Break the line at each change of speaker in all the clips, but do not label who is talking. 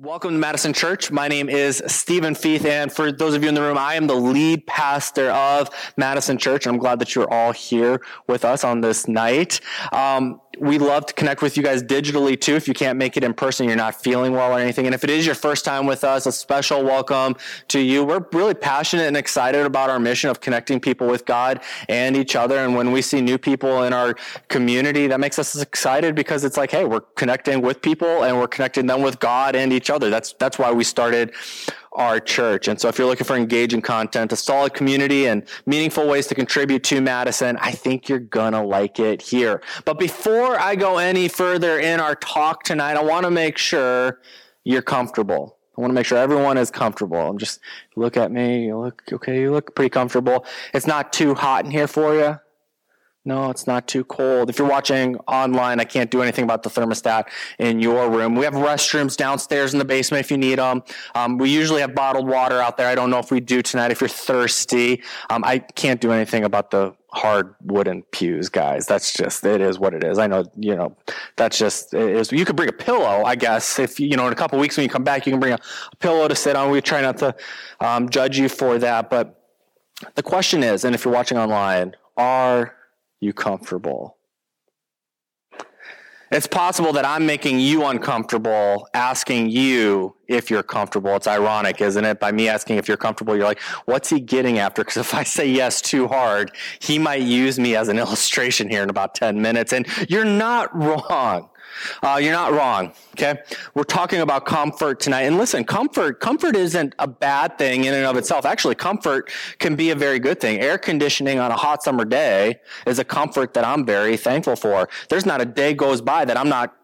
Welcome to Madison Church. My name is Stephen Feith, and for those of you in the room, I am the lead pastor of Madison Church, I'm glad that you're all here with us on this night. Um, we love to connect with you guys digitally too. If you can't make it in person, you're not feeling well or anything. And if it is your first time with us, a special welcome to you. We're really passionate and excited about our mission of connecting people with God and each other. And when we see new people in our community, that makes us excited because it's like, hey, we're connecting with people and we're connecting them with God and each other. That's, that's why we started our church. And so if you're looking for engaging content, a solid community and meaningful ways to contribute to Madison, I think you're gonna like it here. But before I go any further in our talk tonight, I want to make sure you're comfortable. I want to make sure everyone is comfortable. I'm just look at me. You look okay. You look pretty comfortable. It's not too hot in here for you. No, it's not too cold. If you're watching online, I can't do anything about the thermostat in your room. We have restrooms downstairs in the basement if you need them. Um, we usually have bottled water out there. I don't know if we do tonight if you're thirsty. Um, I can't do anything about the hard wooden pews, guys. That's just, it is what it is. I know, you know, that's just, it is. You could bring a pillow, I guess. If, you know, in a couple weeks when you come back, you can bring a, a pillow to sit on. We try not to um, judge you for that. But the question is, and if you're watching online, are you comfortable? It's possible that I'm making you uncomfortable asking you if you're comfortable. It's ironic, isn't it? By me asking if you're comfortable, you're like, what's he getting after? Because if I say yes too hard, he might use me as an illustration here in about 10 minutes. And you're not wrong. Uh, you're not wrong. Okay. We're talking about comfort tonight. And listen, comfort, comfort isn't a bad thing in and of itself. Actually, comfort can be a very good thing. Air conditioning on a hot summer day is a comfort that I'm very thankful for. There's not a day goes by that I'm not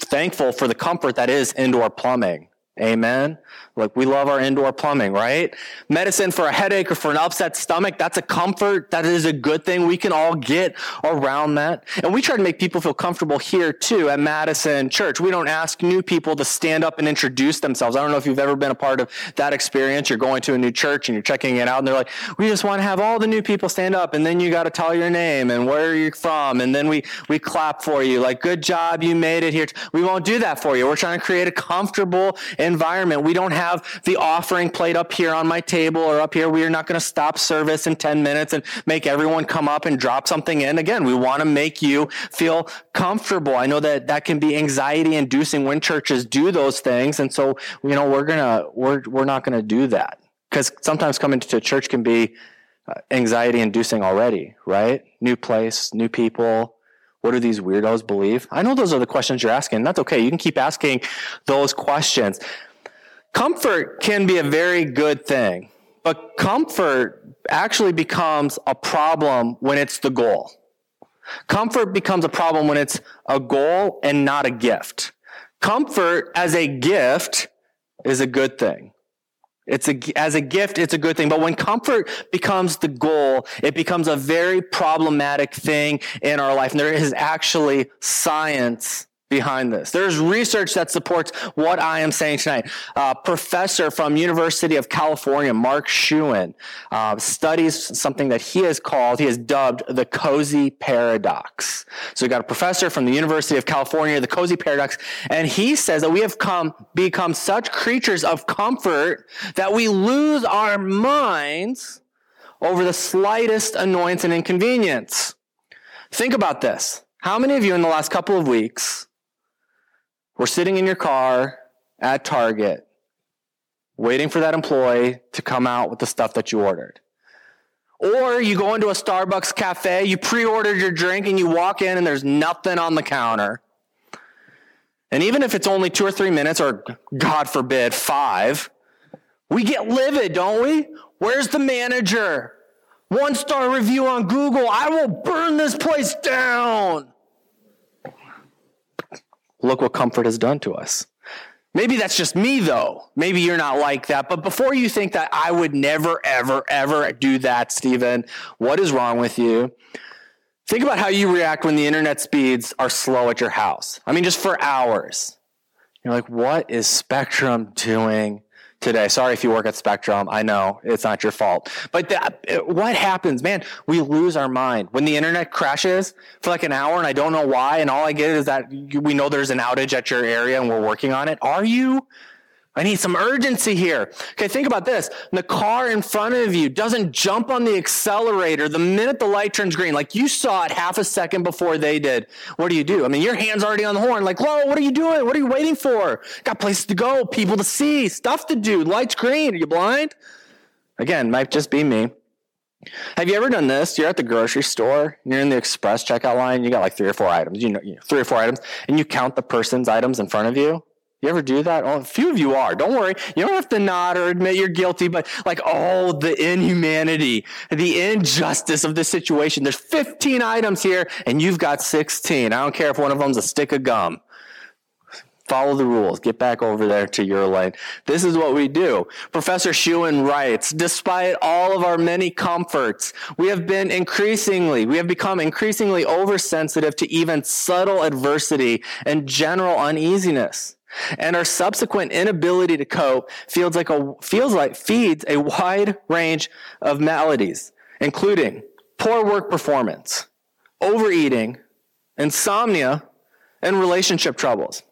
thankful for the comfort that is indoor plumbing. Amen. Like we love our indoor plumbing, right? Medicine for a headache or for an upset stomach, that's a comfort. That is a good thing. We can all get around that. And we try to make people feel comfortable here too at Madison Church. We don't ask new people to stand up and introduce themselves. I don't know if you've ever been a part of that experience. You're going to a new church and you're checking it out and they're like, we just want to have all the new people stand up and then you got to tell your name and where you're from. And then we, we clap for you. Like, good job. You made it here. We won't do that for you. We're trying to create a comfortable environment. We don't have the offering plate up here on my table or up here. We are not going to stop service in 10 minutes and make everyone come up and drop something in. Again, we want to make you feel comfortable. I know that that can be anxiety inducing when churches do those things. And so, you know, we're going to, we're, we're not going to do that because sometimes coming to church can be uh, anxiety inducing already, right? New place, new people, what do these weirdos believe? I know those are the questions you're asking. That's okay. You can keep asking those questions. Comfort can be a very good thing, but comfort actually becomes a problem when it's the goal. Comfort becomes a problem when it's a goal and not a gift. Comfort as a gift is a good thing. It's a, as a gift, it's a good thing. But when comfort becomes the goal, it becomes a very problematic thing in our life. And there is actually science behind this. There's research that supports what I am saying tonight. Professor from University of California, Marc Schoen, uh, studies something that he has called, he has dubbed the cozy paradox. So we got a professor from the University of California, the cozy paradox, and he says that we have come, become such creatures of comfort that we lose our minds over the slightest annoyance and inconvenience. Think about this. How many of you in the last couple of weeks we're sitting in your car at Target, waiting for that employee to come out with the stuff that you ordered. Or you go into a Starbucks cafe, you pre ordered your drink, and you walk in and there's nothing on the counter. And even if it's only two or three minutes, or God forbid, five, we get livid, don't we? Where's the manager? One star review on Google. I will burn this place down. Look what comfort has done to us. Maybe that's just me though. Maybe you're not like that. But before you think that I would never, ever, ever do that, Stephen, what is wrong with you? Think about how you react when the internet speeds are slow at your house. I mean, just for hours. You're like, what is Spectrum doing? Today. Sorry if you work at Spectrum. I know it's not your fault. But the, what happens, man? We lose our mind. When the internet crashes for like an hour and I don't know why, and all I get is that we know there's an outage at your area and we're working on it. Are you I need some urgency here. Okay, think about this. The car in front of you doesn't jump on the accelerator the minute the light turns green. Like you saw it half a second before they did. What do you do? I mean, your hand's already on the horn. Like, whoa, what are you doing? What are you waiting for? Got places to go, people to see, stuff to do. Light's green. Are you blind? Again, might just be me. Have you ever done this? You're at the grocery store, you're in the express checkout line, you got like three or four items, you know, three or four items, and you count the person's items in front of you. You ever do that? Oh, a few of you are. Don't worry. You don't have to nod or admit you're guilty, but like, oh, the inhumanity, the injustice of this situation. There's 15 items here and you've got 16. I don't care if one of them's a stick of gum. Follow the rules. Get back over there to your lane. This is what we do. Professor Schoen writes, despite all of our many comforts, we have been increasingly, we have become increasingly oversensitive to even subtle adversity and general uneasiness and our subsequent inability to cope feels like a feels like feeds a wide range of maladies including poor work performance overeating insomnia and relationship troubles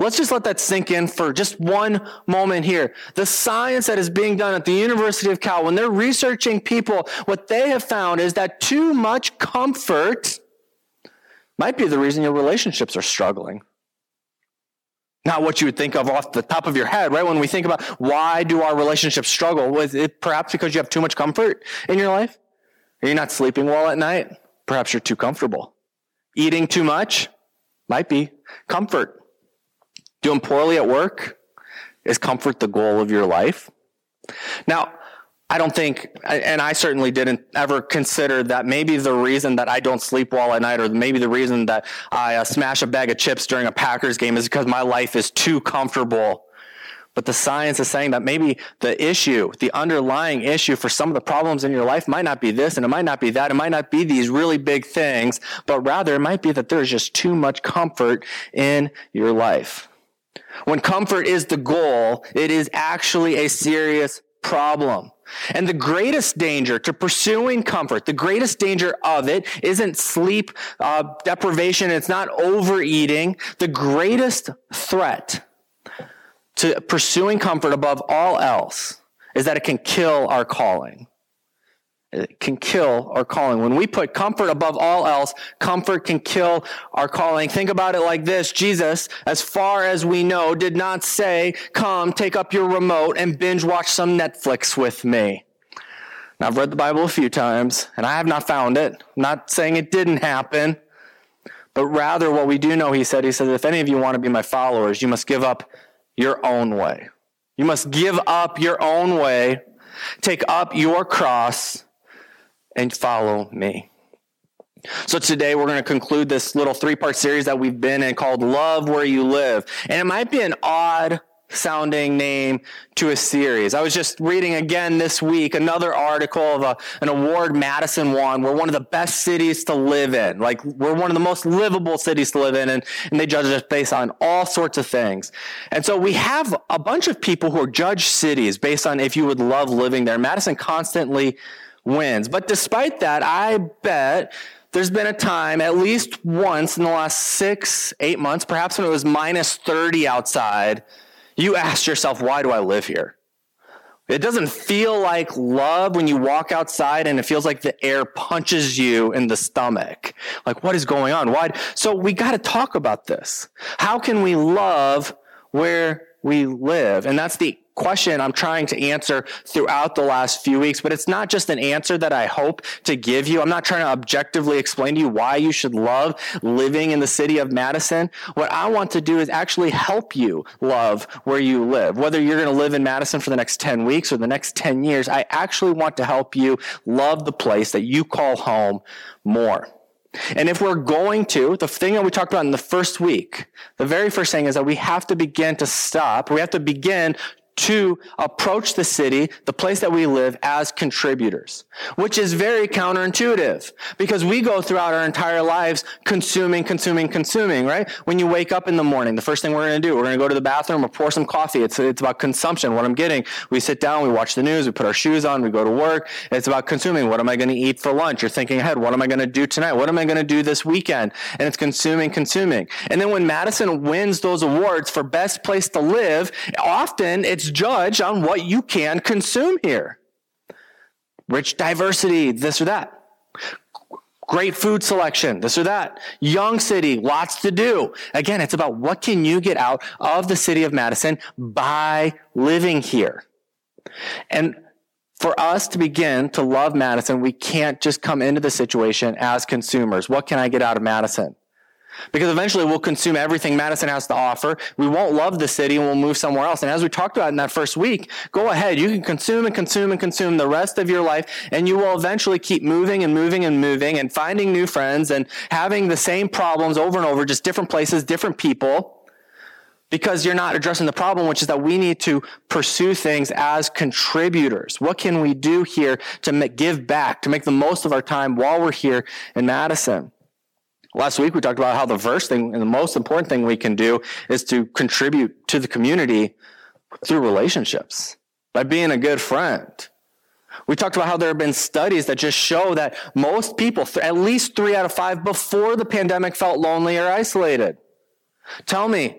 Let's just let that sink in for just one moment here. The science that is being done at the University of Cal, when they're researching people, what they have found is that too much comfort might be the reason your relationships are struggling. Not what you would think of off the top of your head, right? When we think about why do our relationships struggle, was it perhaps because you have too much comfort in your life? Are you not sleeping well at night? Perhaps you're too comfortable. Eating too much? Might be. Comfort. Doing poorly at work? Is comfort the goal of your life? Now, I don't think, and I certainly didn't ever consider that maybe the reason that I don't sleep well at night, or maybe the reason that I uh, smash a bag of chips during a Packers game is because my life is too comfortable. But the science is saying that maybe the issue, the underlying issue for some of the problems in your life might not be this and it might not be that. It might not be these really big things, but rather it might be that there's just too much comfort in your life. When comfort is the goal, it is actually a serious problem. And the greatest danger to pursuing comfort, the greatest danger of it isn't sleep uh, deprivation. It's not overeating. The greatest threat to pursuing comfort above all else is that it can kill our calling. It can kill our calling. When we put comfort above all else, comfort can kill our calling. Think about it like this. Jesus, as far as we know, did not say, come, take up your remote and binge watch some Netflix with me. Now, I've read the Bible a few times and I have not found it. I'm not saying it didn't happen, but rather what we do know, he said, he said, if any of you want to be my followers, you must give up your own way. You must give up your own way, take up your cross, and follow me. So today we're going to conclude this little three part series that we've been in called Love Where You Live. And it might be an odd sounding name to a series. I was just reading again this week another article of a, an award Madison won. We're one of the best cities to live in. Like we're one of the most livable cities to live in and, and they judge us based on all sorts of things. And so we have a bunch of people who are judge cities based on if you would love living there. Madison constantly wins. But despite that, I bet there's been a time, at least once in the last six, eight months, perhaps when it was minus 30 outside, you asked yourself, why do I live here? It doesn't feel like love when you walk outside and it feels like the air punches you in the stomach. Like, what is going on? Why? So we got to talk about this. How can we love where we live? And that's the question I'm trying to answer throughout the last few weeks, but it's not just an answer that I hope to give you. I'm not trying to objectively explain to you why you should love living in the city of Madison. What I want to do is actually help you love where you live. Whether you're going to live in Madison for the next 10 weeks or the next 10 years, I actually want to help you love the place that you call home more. And if we're going to, the thing that we talked about in the first week, the very first thing is that we have to begin to stop. We have to begin to approach the city, the place that we live, as contributors, which is very counterintuitive because we go throughout our entire lives consuming, consuming, consuming, right? When you wake up in the morning, the first thing we're going to do, we're going to go to the bathroom or pour some coffee. It's, it's about consumption, what I'm getting. We sit down, we watch the news, we put our shoes on, we go to work. It's about consuming. What am I going to eat for lunch? You're thinking ahead. What am I going to do tonight? What am I going to do this weekend? And it's consuming, consuming. And then when Madison wins those awards for best place to live, often it's judged on what you can consume here. Rich diversity, this or that. Great food selection, this or that. Young city, lots to do. Again, it's about what can you get out of the city of Madison by living here. And for us to begin to love Madison, we can't just come into the situation as consumers. What can I get out of Madison? Because eventually we'll consume everything Madison has to offer. We won't love the city and we'll move somewhere else. And as we talked about in that first week, go ahead. You can consume and consume and consume the rest of your life and you will eventually keep moving and moving and moving and finding new friends and having the same problems over and over, just different places, different people because you're not addressing the problem, which is that we need to pursue things as contributors. What can we do here to give back, to make the most of our time while we're here in Madison? Last week we talked about how the first thing and the most important thing we can do is to contribute to the community through relationships, by being a good friend. We talked about how there have been studies that just show that most people, at least three out of five before the pandemic felt lonely or isolated. Tell me,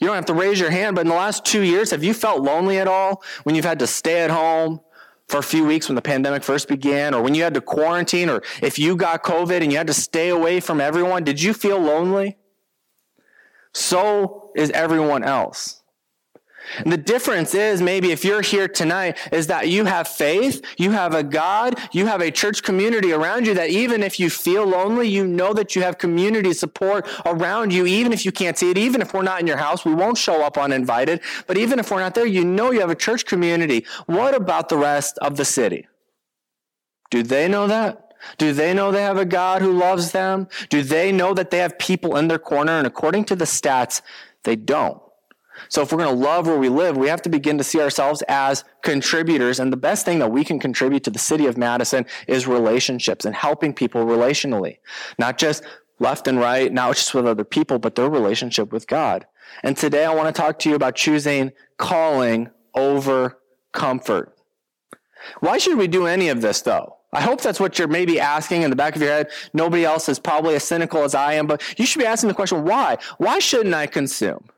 you don't have to raise your hand, but in the last two years, have you felt lonely at all when you've had to stay at home for a few weeks when the pandemic first began, or when you had to quarantine, or if you got COVID and you had to stay away from everyone? Did you feel lonely? So is everyone else. And the difference is maybe if you're here tonight is that you have faith, you have a God, you have a church community around you that even if you feel lonely, you know that you have community support around you, even if you can't see it, even if we're not in your house, we won't show up uninvited. But even if we're not there, you know you have a church community. What about the rest of the city? Do they know that? Do they know they have a God who loves them? Do they know that they have people in their corner? And according to the stats, they don't. So if we're going to love where we live, we have to begin to see ourselves as contributors. And the best thing that we can contribute to the city of Madison is relationships and helping people relationally, not just left and right, not just with other people, but their relationship with God. And today I want to talk to you about choosing calling over comfort. Why should we do any of this though? I hope that's what you're maybe asking in the back of your head. Nobody else is probably as cynical as I am, but you should be asking the question, why? Why shouldn't I consume?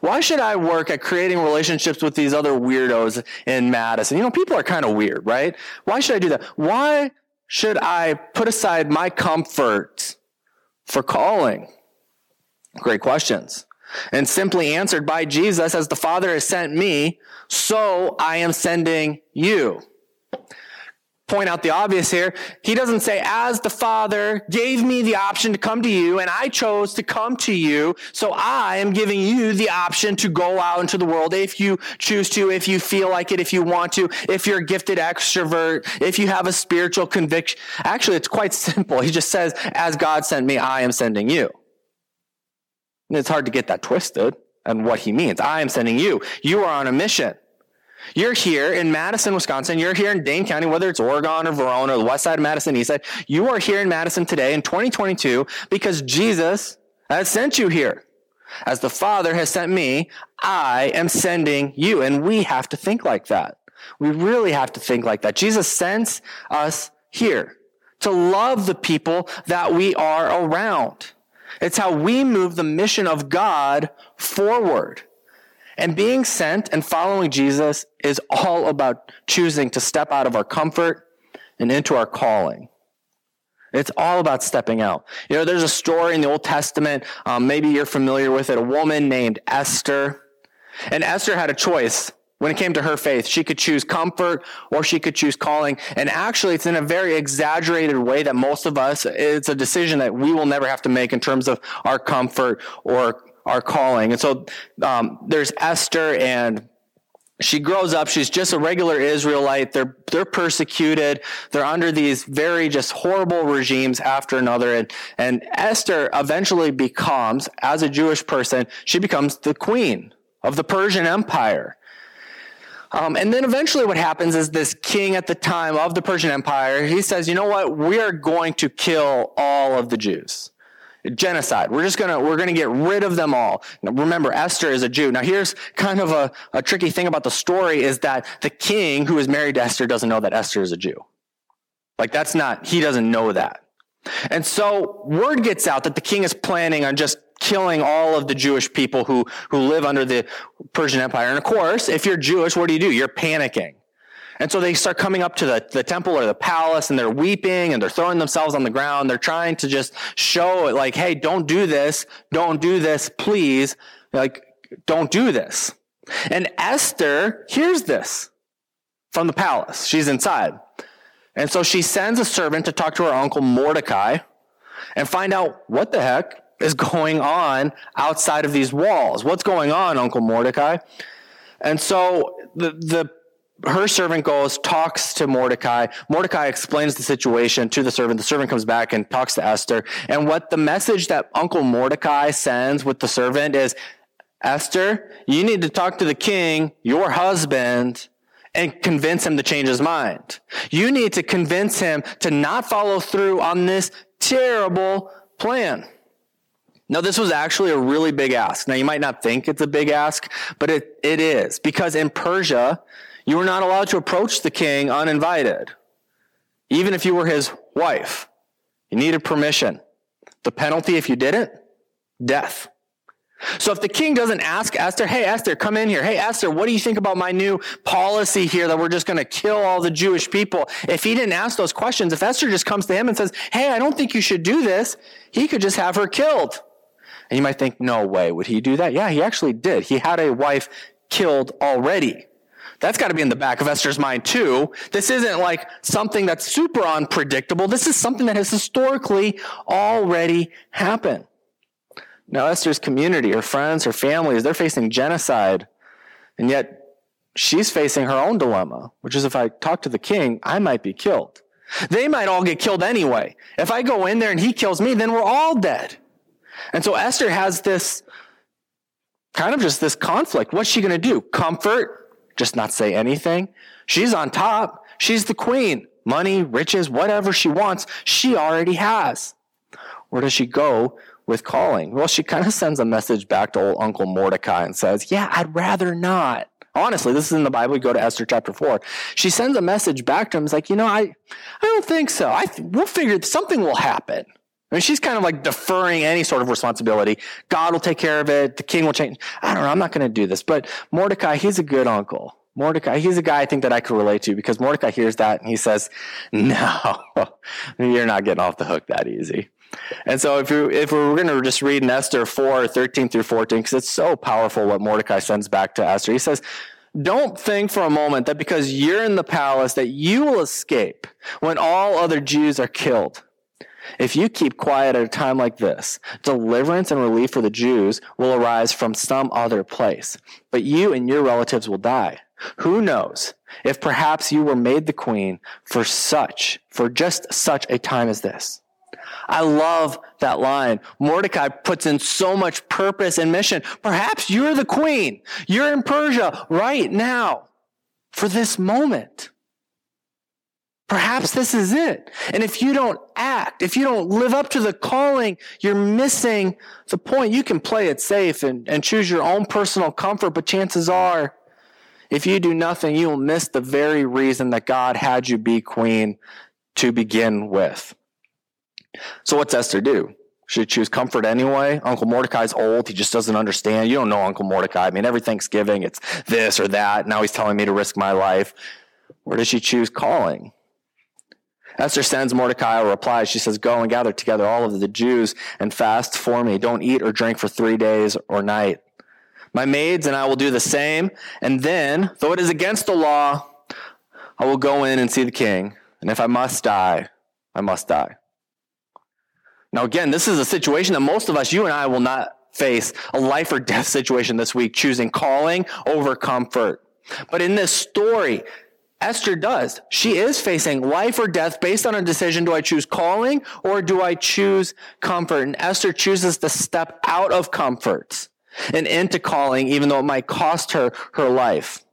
Why should I work at creating relationships with these other weirdos in Madison? You know, people are kind of weird, right? Why should I do that? Why should I put aside my comfort for calling? Great questions. And simply answered by Jesus as the Father has sent me, so I am sending you point out the obvious here. He doesn't say, as the Father gave me the option to come to you and I chose to come to you, so I am giving you the option to go out into the world if you choose to, if you feel like it, if you want to, if you're a gifted extrovert, if you have a spiritual conviction. Actually, it's quite simple. He just says, as God sent me, I am sending you. And it's hard to get that twisted and what he means. I am sending you. You are on a mission. You're here in Madison, Wisconsin. You're here in Dane County, whether it's Oregon or Verona or the west side of Madison, east side. You are here in Madison today in 2022 because Jesus has sent you here. As the Father has sent me, I am sending you. And we have to think like that. We really have to think like that. Jesus sends us here to love the people that we are around. It's how we move the mission of God forward. And being sent and following Jesus is all about choosing to step out of our comfort and into our calling. It's all about stepping out. You know, there's a story in the Old Testament, um, maybe you're familiar with it, a woman named Esther. And Esther had a choice when it came to her faith. She could choose comfort or she could choose calling. And actually, it's in a very exaggerated way that most of us, it's a decision that we will never have to make in terms of our comfort or our calling. And so um, there's Esther, and she grows up. She's just a regular Israelite. They're they're persecuted. They're under these very just horrible regimes after another. And and Esther eventually becomes, as a Jewish person, she becomes the queen of the Persian Empire. Um, and then eventually what happens is this king at the time of the Persian Empire, he says, you know what? We are going to kill all of the Jews. Genocide. We're just gonna, we're gonna get rid of them all. Now, remember, Esther is a Jew. Now here's kind of a, a tricky thing about the story is that the king who is married to Esther doesn't know that Esther is a Jew. Like that's not, he doesn't know that. And so word gets out that the king is planning on just killing all of the Jewish people who, who live under the Persian Empire. And of course, if you're Jewish, what do you do? You're panicking. And so they start coming up to the, the temple or the palace and they're weeping and they're throwing themselves on the ground. They're trying to just show it like, hey, don't do this. Don't do this, please. Like, don't do this. And Esther hears this from the palace. She's inside. And so she sends a servant to talk to her uncle Mordecai and find out what the heck is going on outside of these walls. What's going on, Uncle Mordecai? And so the, the her servant goes, talks to Mordecai. Mordecai explains the situation to the servant. The servant comes back and talks to Esther. And what the message that Uncle Mordecai sends with the servant is, Esther, you need to talk to the king, your husband, and convince him to change his mind. You need to convince him to not follow through on this terrible plan. Now, this was actually a really big ask. Now, you might not think it's a big ask, but it, it is because in Persia, you were not allowed to approach the king uninvited, even if you were his wife. You needed permission. The penalty if you didn't, death. So if the king doesn't ask Esther, hey, Esther, come in here. Hey, Esther, what do you think about my new policy here that we're just going to kill all the Jewish people? If he didn't ask those questions, if Esther just comes to him and says, hey, I don't think you should do this, he could just have her killed. And you might think, no way, would he do that? Yeah, he actually did. He had a wife killed already. That's got to be in the back of Esther's mind too. This isn't like something that's super unpredictable. This is something that has historically already happened. Now, Esther's community, her friends, her families, they're facing genocide. And yet she's facing her own dilemma, which is if I talk to the king, I might be killed. They might all get killed anyway. If I go in there and he kills me, then we're all dead. And so Esther has this kind of just this conflict. What's she going to do? Comfort, just not say anything. She's on top. She's the queen. Money, riches, whatever she wants, she already has. Where does she go with calling? Well, she kind of sends a message back to old Uncle Mordecai and says, Yeah, I'd rather not. Honestly, this is in the Bible. We go to Esther chapter four. She sends a message back to him. It's like, you know, I, I don't think so. I, we'll figure something will happen. I mean, she's kind of like deferring any sort of responsibility. God will take care of it. The king will change. I don't know. I'm not going to do this. But Mordecai, he's a good uncle. Mordecai, he's a guy I think that I could relate to because Mordecai hears that and he says, no, you're not getting off the hook that easy. And so if you if we're going to just read in Esther 4, 13 through 14, because it's so powerful what Mordecai sends back to Esther. He says, don't think for a moment that because you're in the palace that you will escape when all other Jews are killed. If you keep quiet at a time like this, deliverance and relief for the Jews will arise from some other place, but you and your relatives will die. Who knows if perhaps you were made the queen for such, for just such a time as this? I love that line. Mordecai puts in so much purpose and mission. Perhaps you're the queen. You're in Persia right now for this moment. Perhaps this is it. And if you don't act, if you don't live up to the calling, you're missing the point. You can play it safe and, and choose your own personal comfort, but chances are, if you do nothing, you will miss the very reason that God had you be queen to begin with. So what's Esther do? Should choose comfort anyway? Uncle Mordecai's old. He just doesn't understand. You don't know Uncle Mordecai. I mean, every Thanksgiving, it's this or that. Now he's telling me to risk my life. Or does she choose calling? Esther sends Mordecai a reply. She says, Go and gather together all of the Jews and fast for me. Don't eat or drink for three days or night. My maids and I will do the same. And then, though it is against the law, I will go in and see the king. And if I must die, I must die. Now, again, this is a situation that most of us, you and I, will not face a life or death situation this week, choosing calling over comfort. But in this story, Esther does. She is facing life or death based on a decision. Do I choose calling or do I choose comfort? And Esther chooses to step out of comfort and into calling, even though it might cost her her life.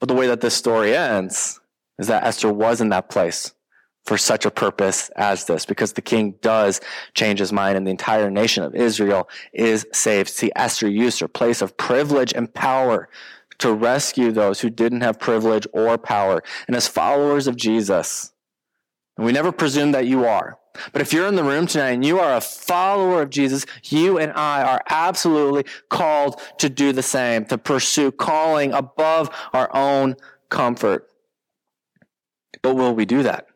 But the way that this story ends is that Esther was in that place for such a purpose as this, because the king does change his mind and the entire nation of Israel is saved. See, Esther used her place of privilege and power to rescue those who didn't have privilege or power. And as followers of Jesus, and we never presume that you are, but if you're in the room tonight and you are a follower of Jesus, you and I are absolutely called to do the same, to pursue calling above our own comfort. But will we do that?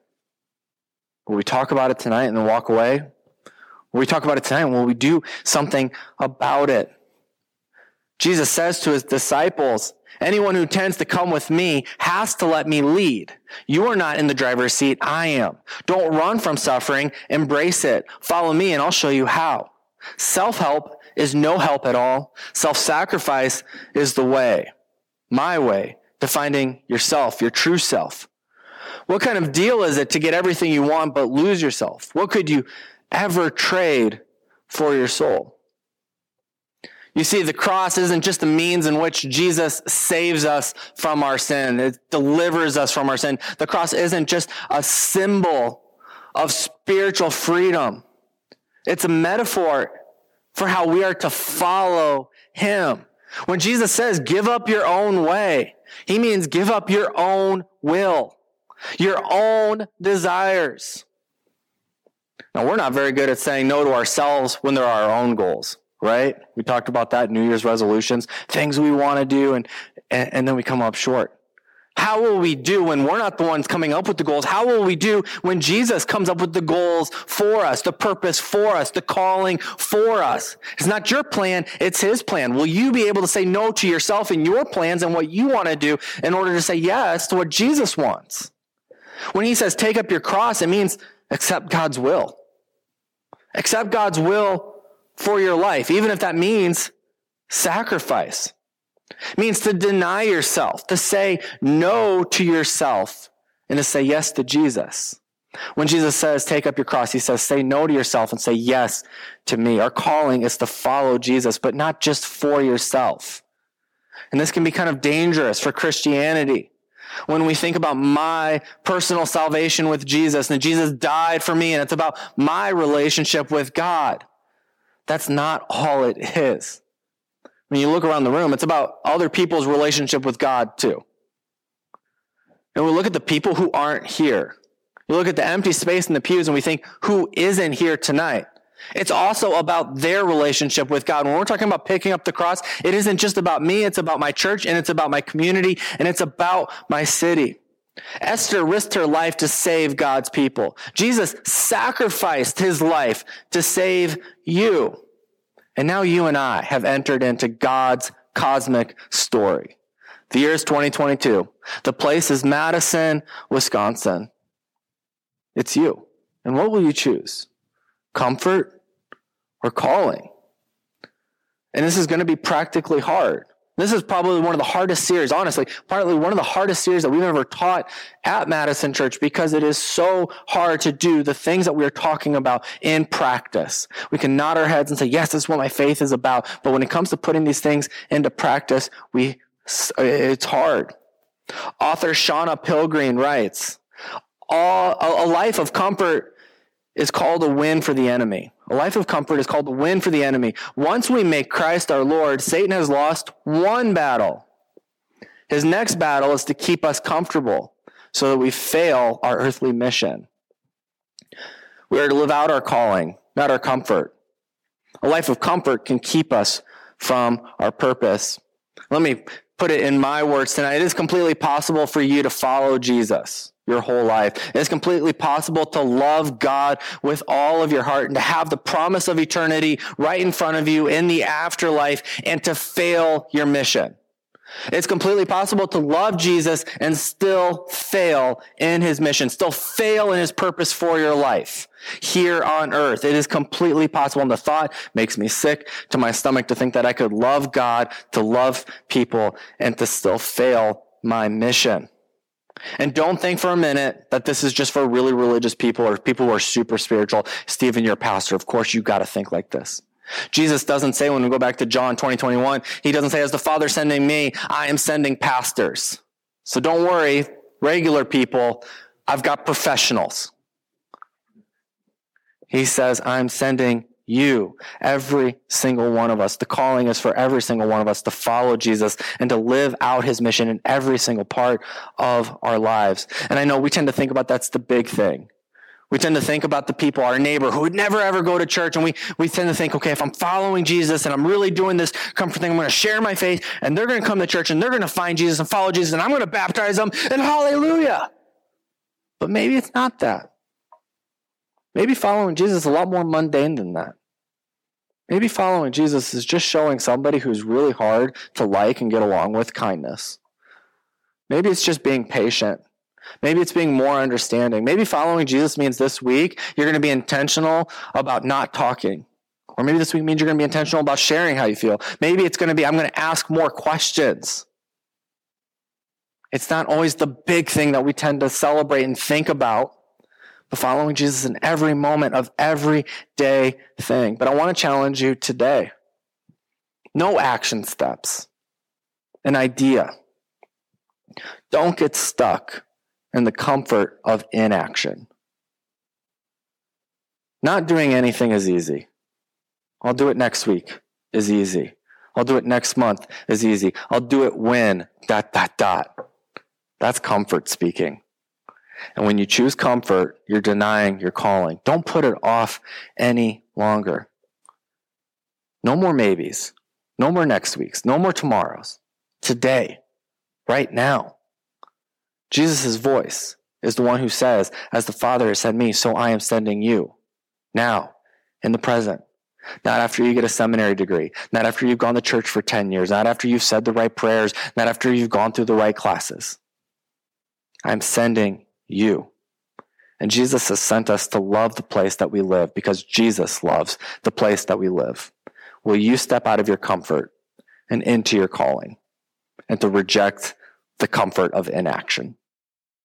Will we talk about it tonight and then walk away? Will we talk about it tonight? And will we do something about it? Jesus says to his disciples, anyone who tends to come with me has to let me lead. You are not in the driver's seat. I am. Don't run from suffering. Embrace it. Follow me and I'll show you how. Self-help is no help at all. Self-sacrifice is the way, my way to finding yourself, your true self. What kind of deal is it to get everything you want but lose yourself? What could you ever trade for your soul? You see, the cross isn't just a means in which Jesus saves us from our sin. It delivers us from our sin. The cross isn't just a symbol of spiritual freedom. It's a metaphor for how we are to follow him. When Jesus says, give up your own way, he means give up your own will your own desires. Now, we're not very good at saying no to ourselves when there are our own goals, right? We talked about that New Year's resolutions, things we want to do, and, and, and then we come up short. How will we do when we're not the ones coming up with the goals? How will we do when Jesus comes up with the goals for us, the purpose for us, the calling for us? It's not your plan, it's his plan. Will you be able to say no to yourself and your plans and what you want to do in order to say yes to what Jesus wants? When he says take up your cross, it means accept God's will. Accept God's will for your life, even if that means sacrifice. It means to deny yourself, to say no to yourself, and to say yes to Jesus. When Jesus says, take up your cross, he says, say no to yourself and say yes to me. Our calling is to follow Jesus, but not just for yourself. And this can be kind of dangerous for Christianity when we think about my personal salvation with Jesus and Jesus died for me and it's about my relationship with God. That's not all it is. When you look around the room, it's about other people's relationship with God too. And we look at the people who aren't here. You look at the empty space in the pews and we think, who isn't here tonight? It's also about their relationship with God. When we're talking about picking up the cross, it isn't just about me, it's about my church and it's about my community and it's about my city. Esther risked her life to save God's people. Jesus sacrificed his life to save you. And now you and I have entered into God's cosmic story. The year is 2022. The place is Madison, Wisconsin. It's you. And what will you choose? comfort, or calling. And this is going to be practically hard. This is probably one of the hardest series, honestly, partly one of the hardest series that we've ever taught at Madison Church because it is so hard to do the things that we're talking about in practice. We can nod our heads and say, yes, this is what my faith is about. But when it comes to putting these things into practice, we, it's hard. Author Shauna Pilgreen writes, all, a life of comfort is called a win for the enemy. A life of comfort is called a win for the enemy. Once we make Christ our Lord, Satan has lost one battle. His next battle is to keep us comfortable so that we fail our earthly mission. We are to live out our calling, not our comfort. A life of comfort can keep us from our purpose. Let me put it in my words tonight. It is completely possible for you to follow Jesus your whole life. It's completely possible to love God with all of your heart and to have the promise of eternity right in front of you in the afterlife and to fail your mission. It's completely possible to love Jesus and still fail in his mission, still fail in his purpose for your life here on earth. It is completely possible. And the thought makes me sick to my stomach to think that I could love God, to love people, and to still fail my mission. And don't think for a minute that this is just for really religious people or people who are super spiritual. Stephen, you're a pastor. Of course, you got to think like this. Jesus doesn't say when we go back to John 2021, he doesn't say, as the Father sending me, I am sending pastors. So don't worry, regular people, I've got professionals. He says, I'm sending you, every single one of us. The calling is for every single one of us to follow Jesus and to live out his mission in every single part of our lives. And I know we tend to think about that's the big thing. We tend to think about the people, our neighbor who would never ever go to church. And we, we tend to think, okay, if I'm following Jesus and I'm really doing this comfort thing, I'm going to share my faith and they're going to come to church and they're going to find Jesus and follow Jesus and I'm going to baptize them and hallelujah. But maybe it's not that. Maybe following Jesus is a lot more mundane than that. Maybe following Jesus is just showing somebody who's really hard to like and get along with kindness. Maybe it's just being patient Maybe it's being more understanding. Maybe following Jesus means this week you're going to be intentional about not talking. Or maybe this week means you're going to be intentional about sharing how you feel. Maybe it's going to be I'm going to ask more questions. It's not always the big thing that we tend to celebrate and think about, but following Jesus in every moment of every day thing. But I want to challenge you today. No action steps. An idea. Don't get stuck and the comfort of inaction. Not doing anything is easy. I'll do it next week is easy. I'll do it next month is easy. I'll do it when dot dot dot. That's comfort speaking. And when you choose comfort, you're denying your calling. Don't put it off any longer. No more maybes. No more next weeks. No more tomorrows. Today. Right now. Jesus' voice is the one who says, As the Father has sent me, so I am sending you. Now, in the present. Not after you get a seminary degree. Not after you've gone to church for 10 years. Not after you've said the right prayers. Not after you've gone through the right classes. I'm sending you. And Jesus has sent us to love the place that we live because Jesus loves the place that we live. Will you step out of your comfort and into your calling and to reject the comfort of inaction?